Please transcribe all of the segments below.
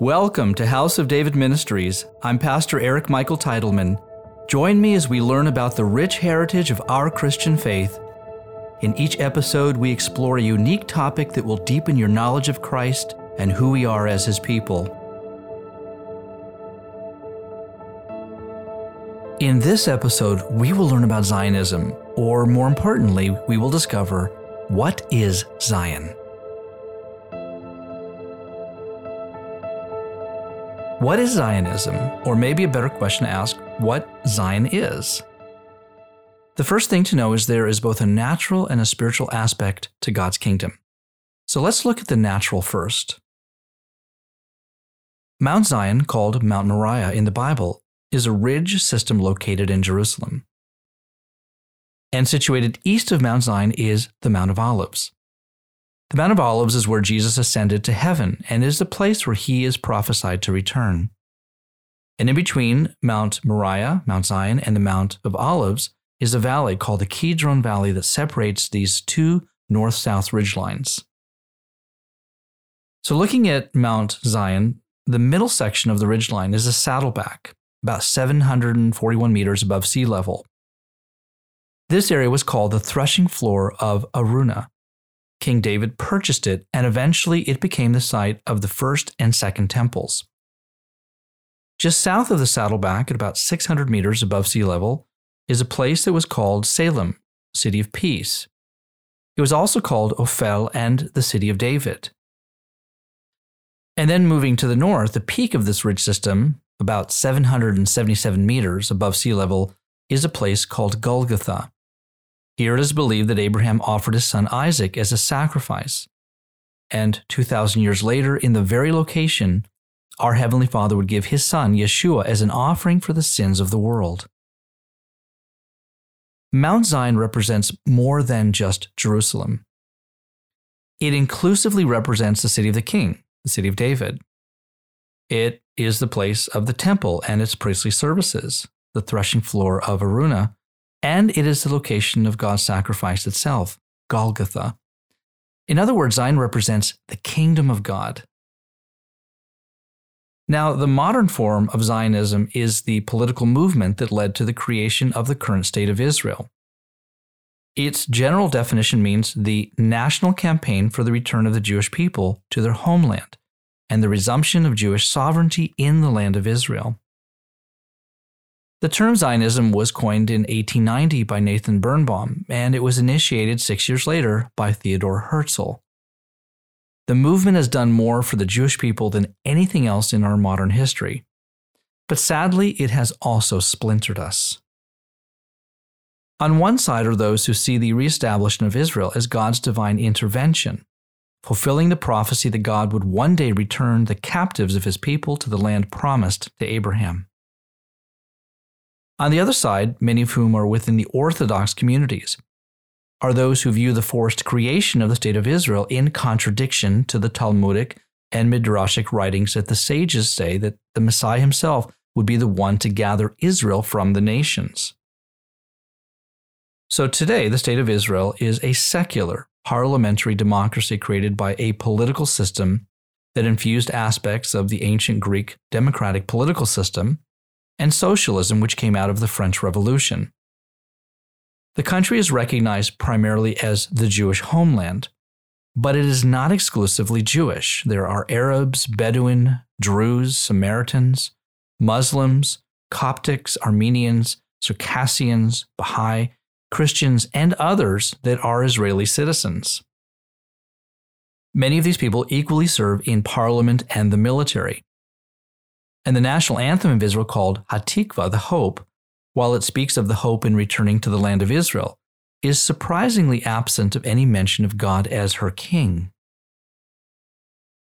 Welcome to House of David Ministries. I'm Pastor Eric Michael Titleman. Join me as we learn about the rich heritage of our Christian faith. In each episode, we explore a unique topic that will deepen your knowledge of Christ and who we are as His people. In this episode, we will learn about Zionism, or more importantly, we will discover what is Zion. What is Zionism? Or maybe a better question to ask, what Zion is? The first thing to know is there is both a natural and a spiritual aspect to God's kingdom. So let's look at the natural first. Mount Zion, called Mount Moriah in the Bible, is a ridge system located in Jerusalem. And situated east of Mount Zion is the Mount of Olives. The Mount of Olives is where Jesus ascended to heaven and is the place where he is prophesied to return. And in between Mount Moriah, Mount Zion, and the Mount of Olives is a valley called the Kidron Valley that separates these two north south ridgelines. So, looking at Mount Zion, the middle section of the ridgeline is a saddleback, about 741 meters above sea level. This area was called the threshing floor of Araunah. King David purchased it, and eventually it became the site of the first and second temples. Just south of the saddleback, at about 600 meters above sea level, is a place that was called Salem, City of Peace. It was also called Ophel and the City of David. And then moving to the north, the peak of this ridge system, about 777 meters above sea level, is a place called Golgotha. Here it is believed that Abraham offered his son Isaac as a sacrifice. And 2,000 years later, in the very location, our Heavenly Father would give his son, Yeshua, as an offering for the sins of the world. Mount Zion represents more than just Jerusalem. It inclusively represents the city of the king, the city of David. It is the place of the temple and its priestly services, the threshing floor of Araunah, and it is the location of God's sacrifice itself, Golgotha. In other words, Zion represents the kingdom of God. Now, the modern form of Zionism is the political movement that led to the creation of the current state of Israel. Its general definition means the national campaign for the return of the Jewish people to their homeland and the resumption of Jewish sovereignty in the land of Israel. The term Zionism was coined in 1890 by Nathan Birnbaum, and it was initiated six years later by Theodore Herzl. The movement has done more for the Jewish people than anything else in our modern history. But sadly, it has also splintered us. On one side are those who see the reestablishment of Israel as God's divine intervention, fulfilling the prophecy that God would one day return the captives of his people to the land promised to Abraham. On the other side, many of whom are within the Orthodox communities, are those who view the forced creation of the state of Israel in contradiction to the Talmudic and Midrashic writings that the sages say that the Messiah himself would be the one to gather Israel from the nations. So today, the state of Israel is a secular, parliamentary democracy created by a political system that infused aspects of the ancient Greek democratic political system and socialism, which came out of the French Revolution. The country is recognized primarily as the Jewish homeland, but it is not exclusively Jewish. There are Arabs, Bedouin, Druze, Samaritans, Muslims, Coptics, Armenians, Circassians, Baha'i, Christians, and others that are Israeli citizens. Many of these people equally serve in parliament and the military and the national anthem of Israel called Hatikva, the hope, while it speaks of the hope in returning to the land of Israel, is surprisingly absent of any mention of God as her king.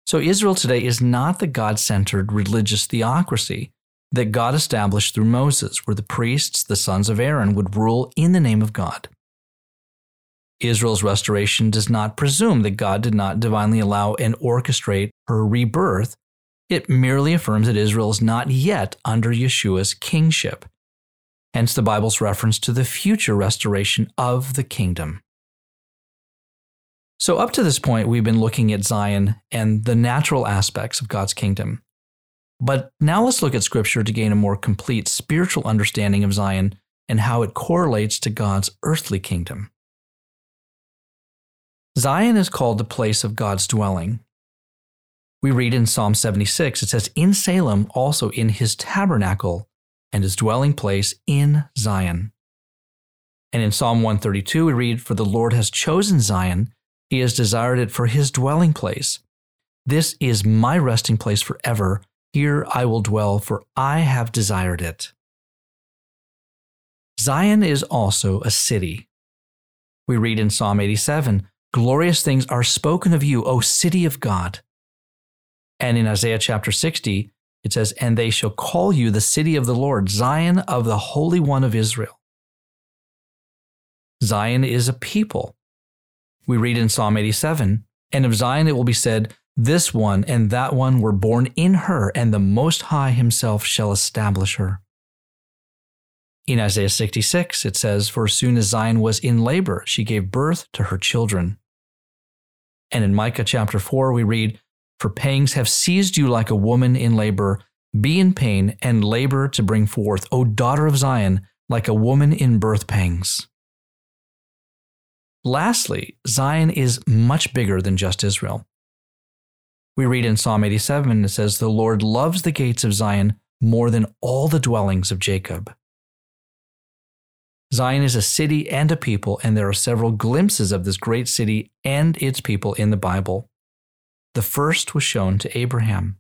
So Israel today is not the God centered religious theocracy that God established through Moses, where the priests, the sons of Aaron, would rule in the name of God. Israel's restoration does not presume that God did not divinely allow and orchestrate her rebirth it merely affirms that Israel is not yet under Yeshua's kingship. Hence the Bible's reference to the future restoration of the kingdom. So, up to this point, we've been looking at Zion and the natural aspects of God's kingdom. But now let's look at Scripture to gain a more complete spiritual understanding of Zion and how it correlates to God's earthly kingdom. Zion is called the place of God's dwelling. We read in Psalm 76, it says, In Salem, also in his tabernacle and his dwelling place in Zion. And in Psalm 132, we read, For the Lord has chosen Zion, he has desired it for his dwelling place. This is my resting place forever. Here I will dwell, for I have desired it. Zion is also a city. We read in Psalm 87 Glorious things are spoken of you, O city of God. And in Isaiah chapter 60, it says, And they shall call you the city of the Lord, Zion of the Holy One of Israel. Zion is a people. We read in Psalm 87, And of Zion it will be said, This one and that one were born in her, and the Most High Himself shall establish her. In Isaiah 66, it says, For as soon as Zion was in labor, she gave birth to her children. And in Micah chapter 4, we read, For pangs have seized you like a woman in labor. Be in pain and labor to bring forth, O daughter of Zion, like a woman in birth pangs. Lastly, Zion is much bigger than just Israel. We read in Psalm 87, and it says, The Lord loves the gates of Zion more than all the dwellings of Jacob. Zion is a city and a people, and there are several glimpses of this great city and its people in the Bible. The first was shown to Abraham.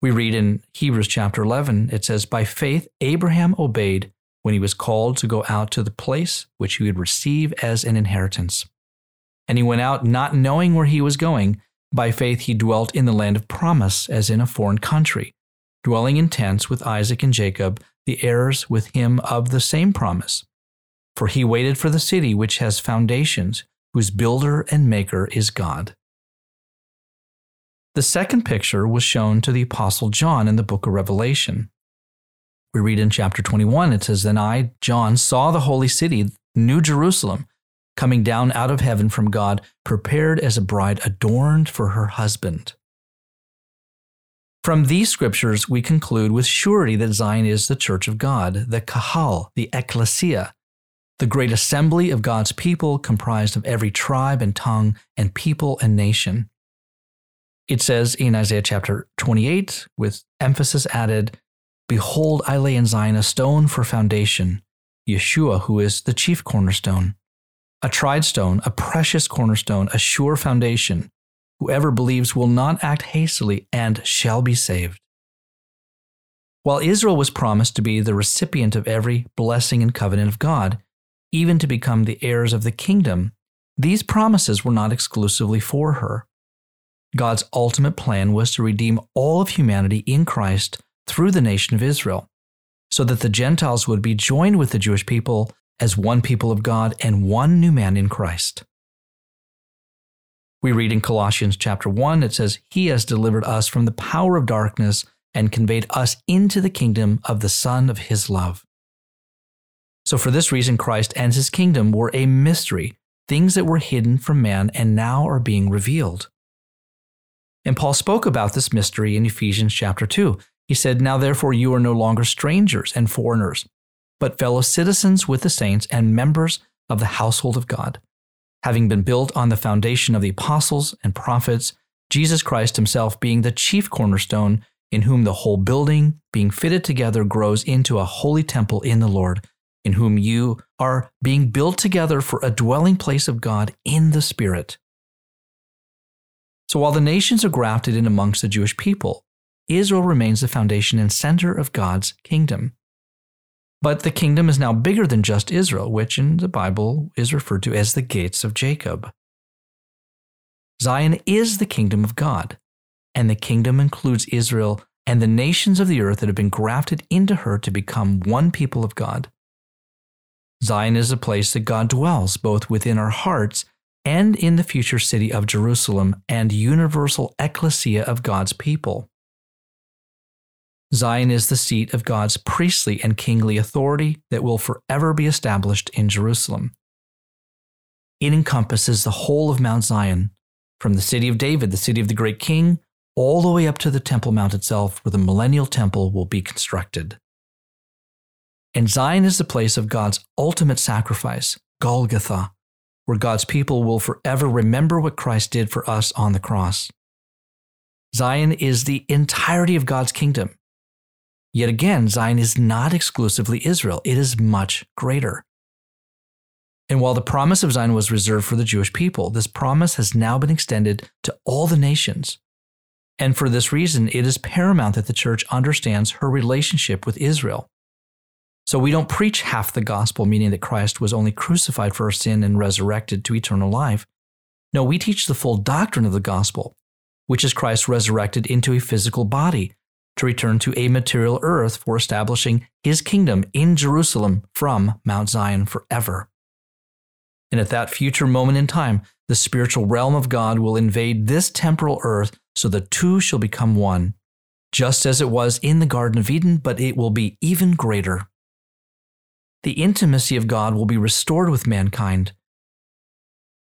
We read in Hebrews chapter 11, it says, By faith, Abraham obeyed when he was called to go out to the place which he would receive as an inheritance. And he went out not knowing where he was going. By faith, he dwelt in the land of promise, as in a foreign country, dwelling in tents with Isaac and Jacob the heirs with him of the same promise. For he waited for the city which has foundations, whose builder and maker is God. The second picture was shown to the Apostle John in the book of Revelation. We read in chapter 21, it says, Then I, John, saw the holy city, New Jerusalem, coming down out of heaven from God, prepared as a bride adorned for her husband. From these scriptures, we conclude with surety that Zion is the church of God, the Kahal, the Ecclesia, the great assembly of God's people comprised of every tribe and tongue and people and nation. It says in Isaiah chapter 28, with emphasis added, Behold, I lay in Zion a stone for foundation, Yeshua, who is the chief cornerstone, a tried stone, a precious cornerstone, a sure foundation Whoever believes will not act hastily and shall be saved. While Israel was promised to be the recipient of every blessing and covenant of God, even to become the heirs of the kingdom, these promises were not exclusively for her. God's ultimate plan was to redeem all of humanity in Christ through the nation of Israel, so that the Gentiles would be joined with the Jewish people as one people of God and one new man in Christ. We read in Colossians chapter 1, it says, He has delivered us from the power of darkness and conveyed us into the kingdom of the Son of His love. So, for this reason, Christ and His kingdom were a mystery, things that were hidden from man and now are being revealed. And Paul spoke about this mystery in Ephesians chapter 2. He said, Now therefore you are no longer strangers and foreigners, but fellow citizens with the saints and members of the household of God having been built on the foundation of the apostles and prophets, Jesus Christ himself being the chief cornerstone, in whom the whole building, being fitted together, grows into a holy temple in the Lord, in whom you are being built together for a dwelling place of God in the Spirit. So while the nations are grafted in amongst the Jewish people, Israel remains the foundation and center of God's kingdom. But the kingdom is now bigger than just Israel, which in the Bible is referred to as the gates of Jacob. Zion is the kingdom of God, and the kingdom includes Israel and the nations of the earth that have been grafted into her to become one people of God. Zion is a place that God dwells both within our hearts and in the future city of Jerusalem and universal ecclesia of God's people. Zion is the seat of God's priestly and kingly authority that will forever be established in Jerusalem. It encompasses the whole of Mount Zion, from the city of David, the city of the great king, all the way up to the Temple Mount itself, where the millennial temple will be constructed. And Zion is the place of God's ultimate sacrifice, Golgotha, where God's people will forever remember what Christ did for us on the cross. Zion is the entirety of God's kingdom. Yet again, Zion is not exclusively Israel, it is much greater. And while the promise of Zion was reserved for the Jewish people, this promise has now been extended to all the nations. And for this reason, it is paramount that the church understands her relationship with Israel. So we don't preach half the gospel, meaning that Christ was only crucified for our sin and resurrected to eternal life. No, we teach the full doctrine of the gospel, which is Christ resurrected into a physical body to return to a material earth for establishing his kingdom in Jerusalem from Mount Zion forever. And at that future moment in time, the spiritual realm of God will invade this temporal earth so the two shall become one, just as it was in the Garden of Eden, but it will be even greater the intimacy of God will be restored with mankind.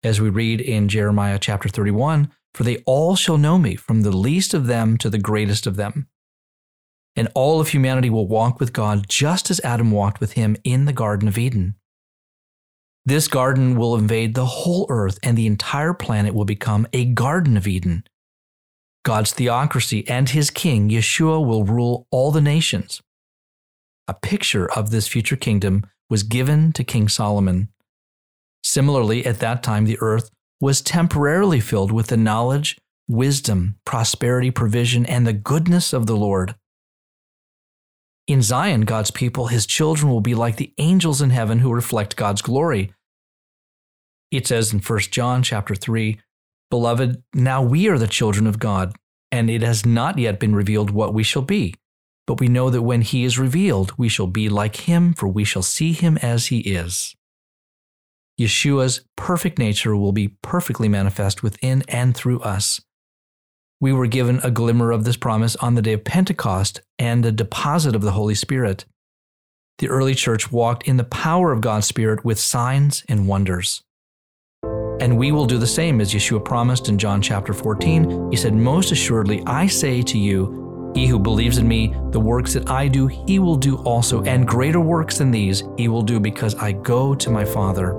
As we read in Jeremiah chapter 31, for they all shall know me, from the least of them to the greatest of them. And all of humanity will walk with God just as Adam walked with him in the Garden of Eden. This garden will invade the whole earth, and the entire planet will become a Garden of Eden. God's theocracy and his king, Yeshua, will rule all the nations a picture of this future kingdom was given to King Solomon. Similarly, at that time, the earth was temporarily filled with the knowledge, wisdom, prosperity, provision, and the goodness of the Lord. In Zion, God's people, his children, will be like the angels in heaven who reflect God's glory. It says in 1 John chapter 3, Beloved, now we are the children of God, and it has not yet been revealed what we shall be. But we know that when he is revealed, we shall be like him, for we shall see him as he is. Yeshua's perfect nature will be perfectly manifest within and through us. We were given a glimmer of this promise on the day of Pentecost and a deposit of the Holy Spirit. The early church walked in the power of God's Spirit with signs and wonders. And we will do the same as Yeshua promised in John chapter 14. He said, Most assuredly, I say to you, he who believes in me, the works that I do, he will do also, and greater works than these he will do because I go to my Father.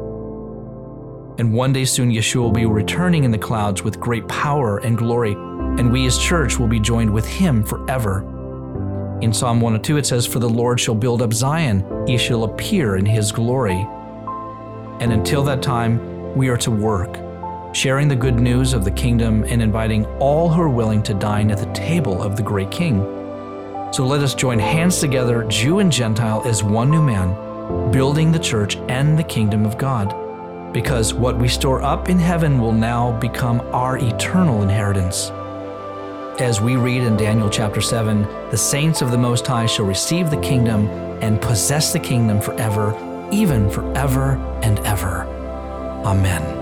And one day soon Yeshua will be returning in the clouds with great power and glory, and we as church will be joined with him forever. In Psalm 102 it says, For the Lord shall build up Zion, he shall appear in his glory. And until that time, we are to work sharing the good news of the kingdom and inviting all who are willing to dine at the table of the great king. So let us join hands together, Jew and Gentile, as one new man, building the church and the kingdom of God. Because what we store up in heaven will now become our eternal inheritance. As we read in Daniel chapter 7, the saints of the Most High shall receive the kingdom and possess the kingdom forever, even forever and ever. Amen.